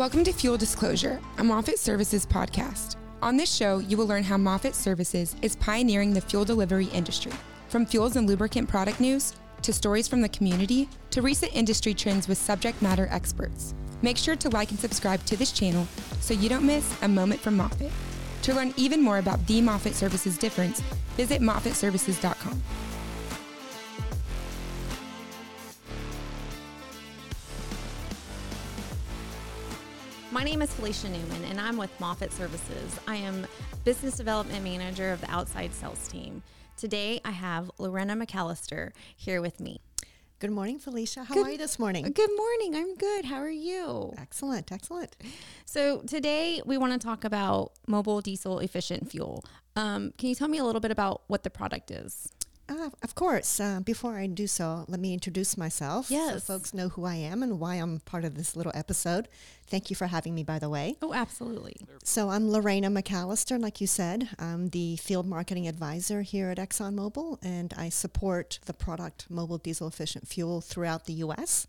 Welcome to Fuel Disclosure, a Moffitt Services podcast. On this show, you will learn how Moffitt Services is pioneering the fuel delivery industry. From fuels and lubricant product news, to stories from the community, to recent industry trends with subject matter experts. Make sure to like and subscribe to this channel so you don't miss a moment from Moffitt. To learn even more about the Moffitt Services difference, visit moffittservices.com. My name is Felicia Newman, and I'm with Moffitt Services. I am Business Development Manager of the Outside Sales Team. Today, I have Lorena McCalister here with me. Good morning, Felicia. How Good- are you this morning? Good morning. I'm good. How are you? Excellent, excellent. So, today we want to talk about Mobil diesel efficient fuel. Um, can you tell me a little bit about what the product is? Uh, of course, uh, before I do so, let me introduce myself Yes. so folks know who I am and why I'm part of this little episode. Thank you for having me, by the way. Oh, absolutely. So, I'm Lorena McCalister, like you said. I'm the field marketing advisor here at ExxonMobil, and I support the product Mobil diesel efficient fuel throughout the U.S.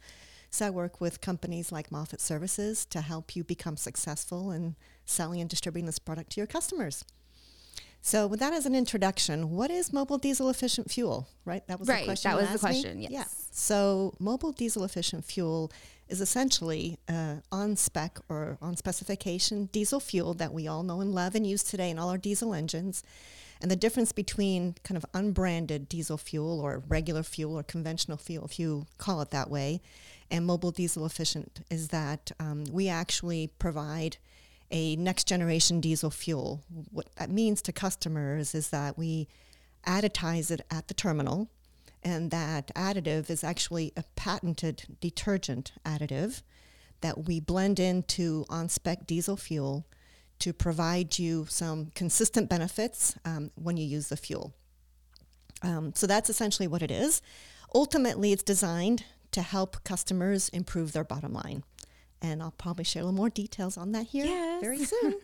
So, I work with companies like Moffitt Services to help you become successful in selling and distributing this product to your customers. So, with that as an introduction, what is Mobil diesel efficient fuel? Right, that was Right, the question. that was the asked me? question, Yeah. yes. So, Mobil diesel efficient fuel is essentially uh, on spec or on specification diesel fuel that we all know and love and use today in all our diesel engines. And the difference between kind of unbranded diesel fuel or regular fuel or conventional fuel, if you call it that way, and Mobil diesel efficient is that um, we actually provide a next generation diesel fuel. What that means to customers is that we additize it at the terminal, and that additive is actually a patented detergent additive that we blend into on spec diesel fuel to provide you some consistent benefits um, when you use the fuel. Um, so that's essentially what it is. Ultimately, it's designed to help customers improve their bottom line. And I'll probably share a little more details on that here Yes. very soon.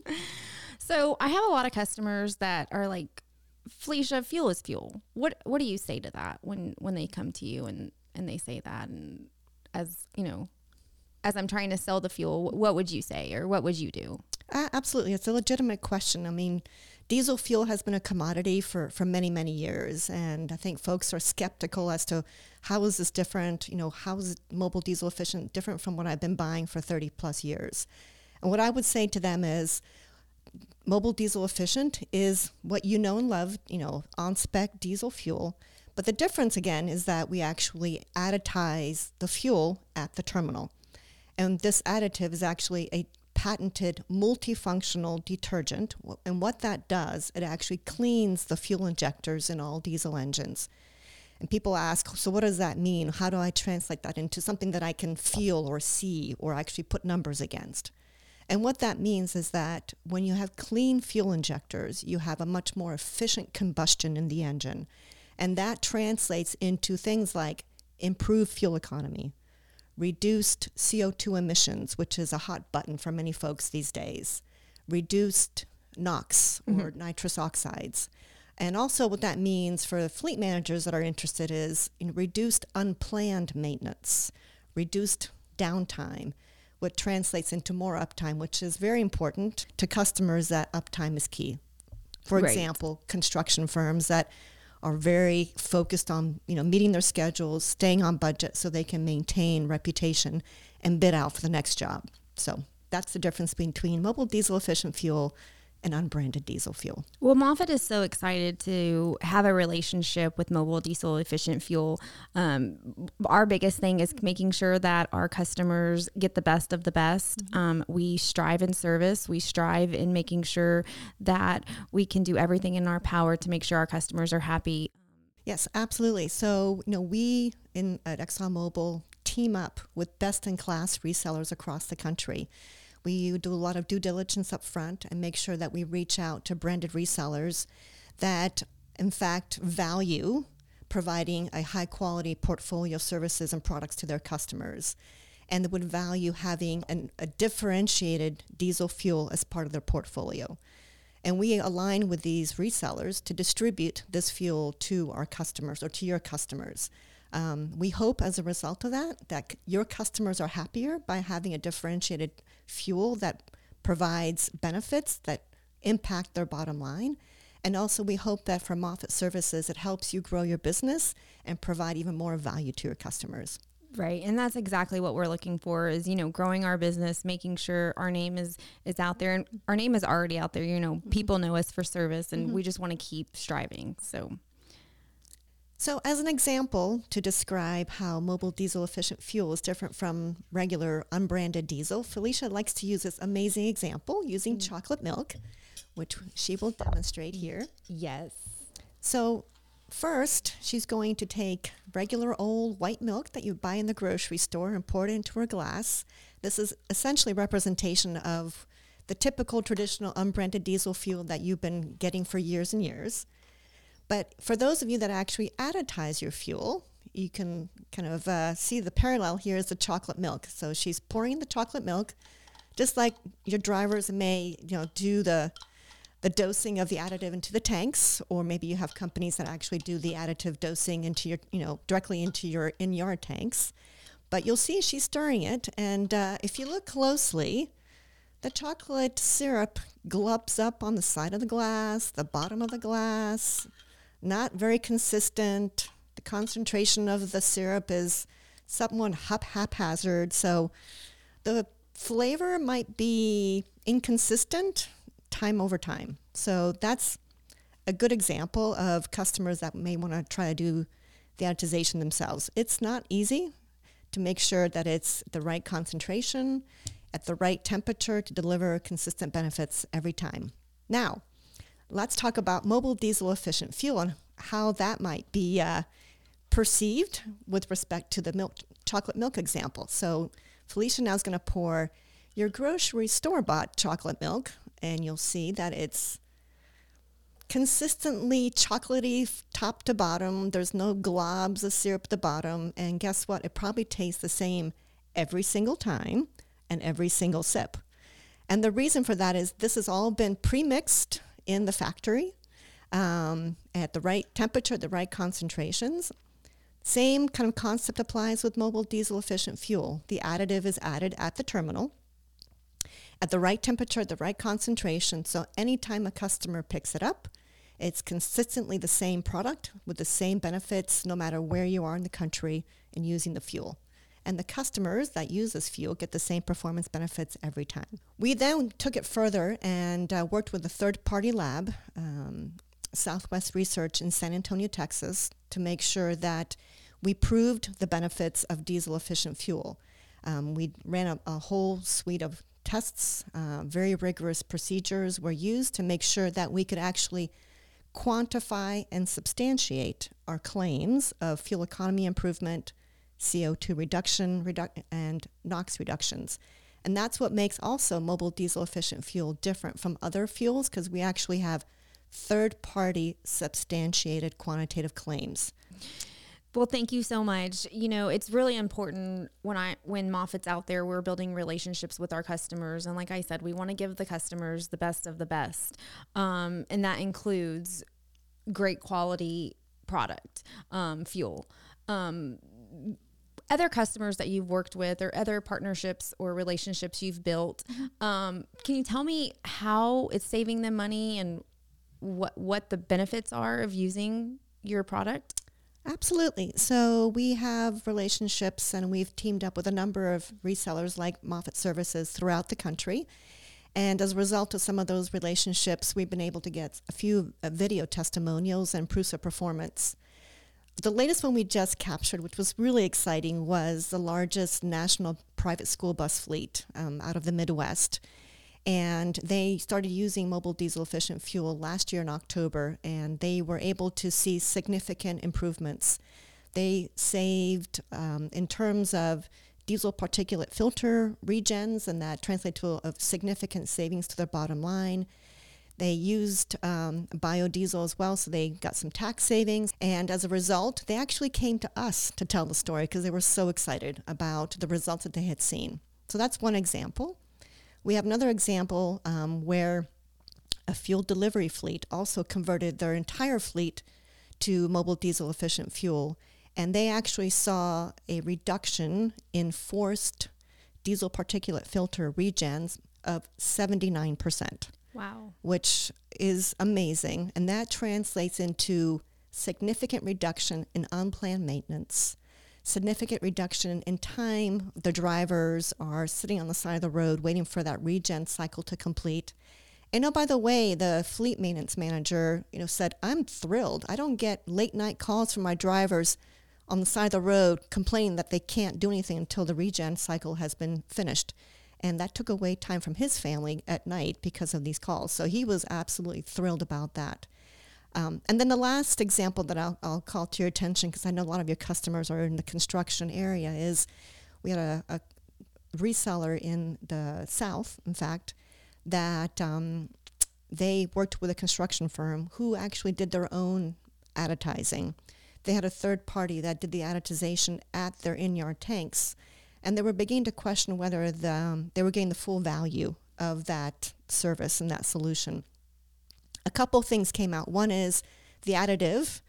So, I have a lot of customers that are like, Felicia, fuel is fuel. What What do you say to that when when they come to you and and they say that? And as you know, as I'm trying to sell the fuel, what would you say or what would you do? Uh, absolutely. It's a legitimate question. I mean, diesel fuel has been a commodity for, for many, many years. And I think folks are skeptical as to how is this different? You know, how is Mobil diesel efficient different from what I've been buying for 30 plus years? And what I would say to them is Mobil diesel efficient is what you know and love, you know, on spec diesel fuel. But the difference again is that we actually additize the fuel at the terminal. And this additive is actually a patented multifunctional detergent. And what that does, it actually cleans the fuel injectors in all diesel engines. And people ask, so what does that mean? How do I translate that into something that I can feel or see or actually put numbers against? And what that means is that when you have clean fuel injectors, you have a much more efficient combustion in the engine. And that translates into things like improved fuel economy, reduced CO2 emissions, which is a hot button for many folks these days, reduced NOx or mm-hmm. nitrous oxides. And also what that means for the fleet managers that are interested is in reduced unplanned maintenance, reduced downtime, what translates into more uptime, which is very important to customers that uptime is key. For Right. example, construction firms that are very focused on you know meeting their schedules, staying on budget so they can maintain reputation and bid out for the next job. So that's the difference between Mobil diesel efficient fuel and unbranded diesel fuel. Well, Moffitt is so excited to have a relationship with Mobil diesel efficient fuel. Um, our biggest thing is making sure that our customers get the best of the best. Um, we strive in service, we strive in making sure that we can do everything in our power to make sure our customers are happy. Yes, absolutely. So, you know, we in at ExxonMobil team up with best in class resellers across the country. We do a lot of due diligence up front and make sure that we reach out to branded resellers that, in fact, value providing a high quality portfolio of services and products to their customers and that would value having an, a differentiated diesel fuel as part of their portfolio. And we align with these resellers to distribute this fuel to our customers or to your customers. Um, we hope as a result of that that c- your customers are happier by having a differentiated fuel that provides benefits that impact their bottom line. And also, we hope that for Moffitt Services, it helps you grow your business and provide even more value to your customers. Right. And that's exactly what we're looking for is, you know, growing our business, making sure our name is is out there and our name is already out there. You know, people know us for service and we just want to keep striving. So So, as an example to describe how Mobil diesel efficient fuel is different from regular unbranded diesel, Felicia likes to use this amazing example using hmm. chocolate milk, which she will demonstrate here. yes. So, first, she's going to take regular old white milk that you buy in the grocery store and pour it into her glass. This is essentially representation of the typical traditional unbranded diesel fuel that you've been getting for years and years. But for those of you that actually additize your fuel, you can kind of uh, see the parallel here is the chocolate milk. So she's pouring the chocolate milk, just like your drivers may, you know, do the the dosing of the additive into the tanks, or maybe you have companies that actually do the additive dosing into your, you know, directly into your in-yard tanks. But you'll see she's stirring it, and uh, if you look closely, the chocolate syrup glubs up on the side of the glass, the bottom of the glass, not very consistent. The concentration of the syrup is somewhat hap- haphazard. So the flavor might be inconsistent time over time. So that's a good example of customers that may want to try to do the additization themselves. It's not easy to make sure that it's the right concentration at the right temperature to deliver consistent benefits every time. Now, let's talk about Mobil diesel efficient fuel and how that might be uh, perceived with respect to the milk chocolate milk example. So Felicia now is going to pour your grocery store bought chocolate milk, and you'll see that it's consistently chocolatey top to bottom. There's no globs of syrup at the bottom. And guess what? It probably tastes the same every single time and every single sip. And the reason for that is this has all been pre-mixed in the factory um, at the right temperature, the right concentrations. Same kind of concept applies with Mobil diesel efficient fuel. The additive is added at the terminal at the right temperature, the right concentration. So anytime a customer picks it up, it's consistently the same product with the same benefits no matter where you are in the country in using the fuel. And the customers that use this fuel get the same performance benefits every time. We then took it further and uh, worked with a third party lab, um, Southwest Research in San Antonio, Texas, to make sure that we proved the benefits of diesel efficient fuel. Um, we ran a, a whole suite of tests, uh, very rigorous procedures were used to make sure that we could actually quantify and substantiate our claims of fuel economy improvement, CO2 reduction, redu- and NOx reductions. And that's what makes also Mobil diesel efficient fuel different from other fuels because we actually have third party substantiated quantitative claims. Well, thank you so much. You know, it's really important when I when Moffitt's out there, we're building relationships with our customers, and like I said, we want to give the customers the best of the best, um, and that includes great quality product, um, fuel. Um, other customers that you've worked with, or other partnerships or relationships you've built, um, can you tell me how it's saving them money and what what the benefits are of using your product? Absolutely. So we have relationships and we've teamed up with a number of resellers like Moffitt Services throughout the country. And as a result of some of those relationships, we've been able to get a few uh, video testimonials and proofs of performance. The latest one we just captured, which was really exciting, was the largest national private school bus fleet um, out of the Midwest. And they started using Mobil diesel efficient fuel last year in October, and they were able to see significant improvements. They saved, um, in terms of diesel particulate filter regens, and that translated to a, a significant savings to their bottom line. They used um, biodiesel as well, so they got some tax savings. And as a result, they actually came to us to tell the story because they were so excited about the results that they had seen. So that's one example. We have another example um, where a fuel delivery fleet also converted their entire fleet to Mobil diesel efficient fuel. and they actually saw a reduction in forced diesel particulate filter regens of 79%. Wow. Which is amazing. And that translates into significant reduction in unplanned maintenance, significant reduction in time the drivers are sitting on the side of the road waiting for that regen cycle to complete. And oh, by the way, the fleet maintenance manager, you know, said, "I'm thrilled. I don't get late night calls from my drivers on the side of the road complaining that they can't do anything until the regen cycle has been finished." And that took away time from his family at night because of these calls. So he was absolutely thrilled about that. Um, and then the last example that I'll, I'll call to your attention, because I know a lot of your customers are in the construction area, is we had a, a reseller in the South, in fact, that um, they worked with a construction firm who actually did their own additizing. They had a third party that did the additization at their in-yard tanks, and they were beginning to question whether the, um, they were getting the full value of that service and that solution a couple things came out. One is the additive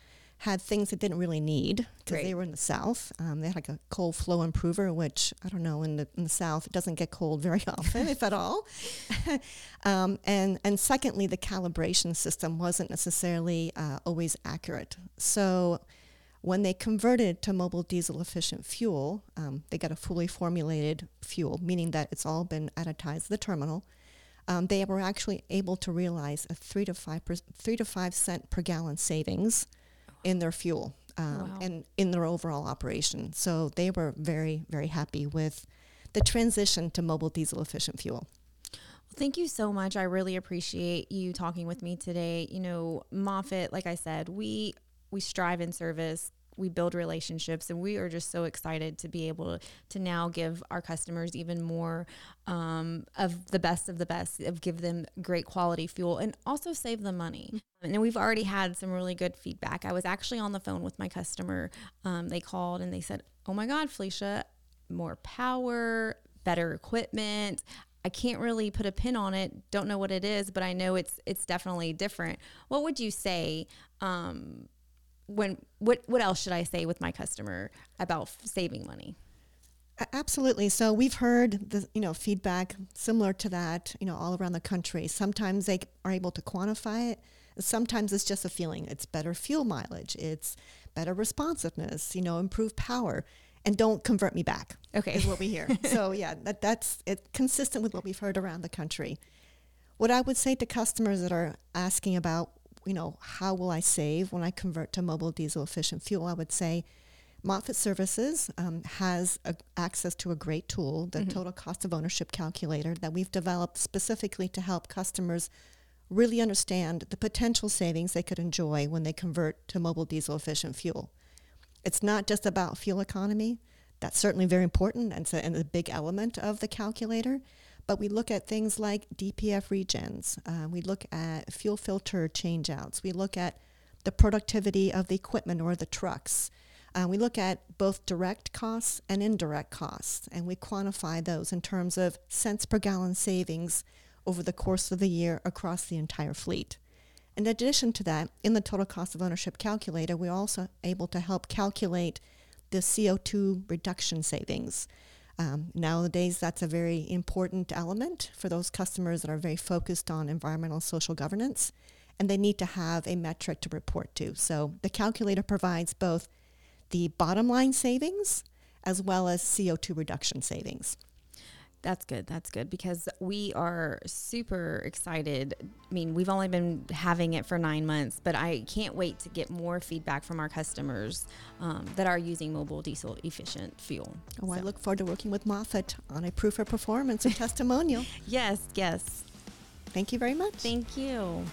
had things it didn't really need because they were in the south. Um, they had like a cold flow improver, which I don't know in the in the south it doesn't get cold very often, if at all. um, and and secondly, the calibration system wasn't necessarily uh, always accurate. So when they converted to Mobil diesel efficient fuel, um, they got a fully formulated fuel, meaning that it's all been additized the terminal um, they were actually able to realize a three to five per, three to five cent per gallon savings in their fuel um, wow. and in their overall operation. So they were very very happy with the transition to Mobil diesel efficient fuel. Thank you so much. I really appreciate you talking with me today. You know, Moffitt, like I said, we we strive in service we build relationships and we are just so excited to be able to, to now give our customers even more um, of the best of the best of give them great quality fuel and also save them money and we've already had some really good feedback i was actually on the phone with my customer um, they called and they said oh my god felicia more power better equipment I can't really put a pin on it. Don't know what it is, but I know it's it's definitely different. What would you say um, when what what else should I say with my customer about f- saving money? Absolutely. So we've heard the you know feedback similar to that you know all around the country. Sometimes they are able to quantify it. Sometimes it's just a feeling. It's better fuel mileage. It's better responsiveness. You know, improved power. And don't convert me back. Okay, is what we hear. so yeah, that, that's it, consistent with what we've heard around the country. What I would say to customers that are asking about you know, how will I save when I convert to Mobil diesel efficient fuel? I would say Moffitt Services um, has a, access to a great tool, the mm-hmm. total cost of ownership calculator that we've developed specifically to help customers really understand the potential savings they could enjoy when they convert to Mobil diesel efficient fuel. It's not just about fuel economy. That's certainly very important and, so, and a big element of the calculator. But we look at things like DPF regens. Uh, we look at fuel filter changeouts. We look at the productivity of the equipment or the trucks. Uh, we look at both direct costs and indirect costs, and we quantify those in terms of cents per gallon savings over the course of the year across the entire fleet. In addition to that, in the total cost of ownership calculator, we're also able to help calculate the CO2 reduction savings. Um, nowadays, that's a very important element for those customers that are very focused on environmental social governance, and they need to have a metric to report to. So the calculator provides both the bottom line savings as well as CO2 reduction savings. That's good. That's good because we are super excited. I mean, we've only been having it for nine months, but I can't wait to get more feedback from our customers um, that are using Mobil diesel efficient fuel. Oh, so. I look forward to working with Moffitt on a proof of performance and testimonial. Yes, yes. Thank you very much. Thank you.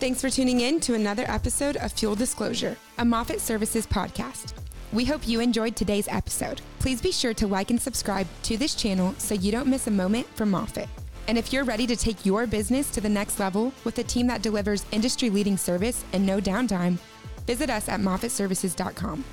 Thanks for tuning in to another episode of Fuel Disclosure, a Moffitt Services podcast. We hope you enjoyed today's episode. Please be sure to like and subscribe to this channel so you don't miss a moment from Moffitt. And if you're ready to take your business to the next level with a team that delivers industry leading service and no downtime, visit us at moffittservices.com.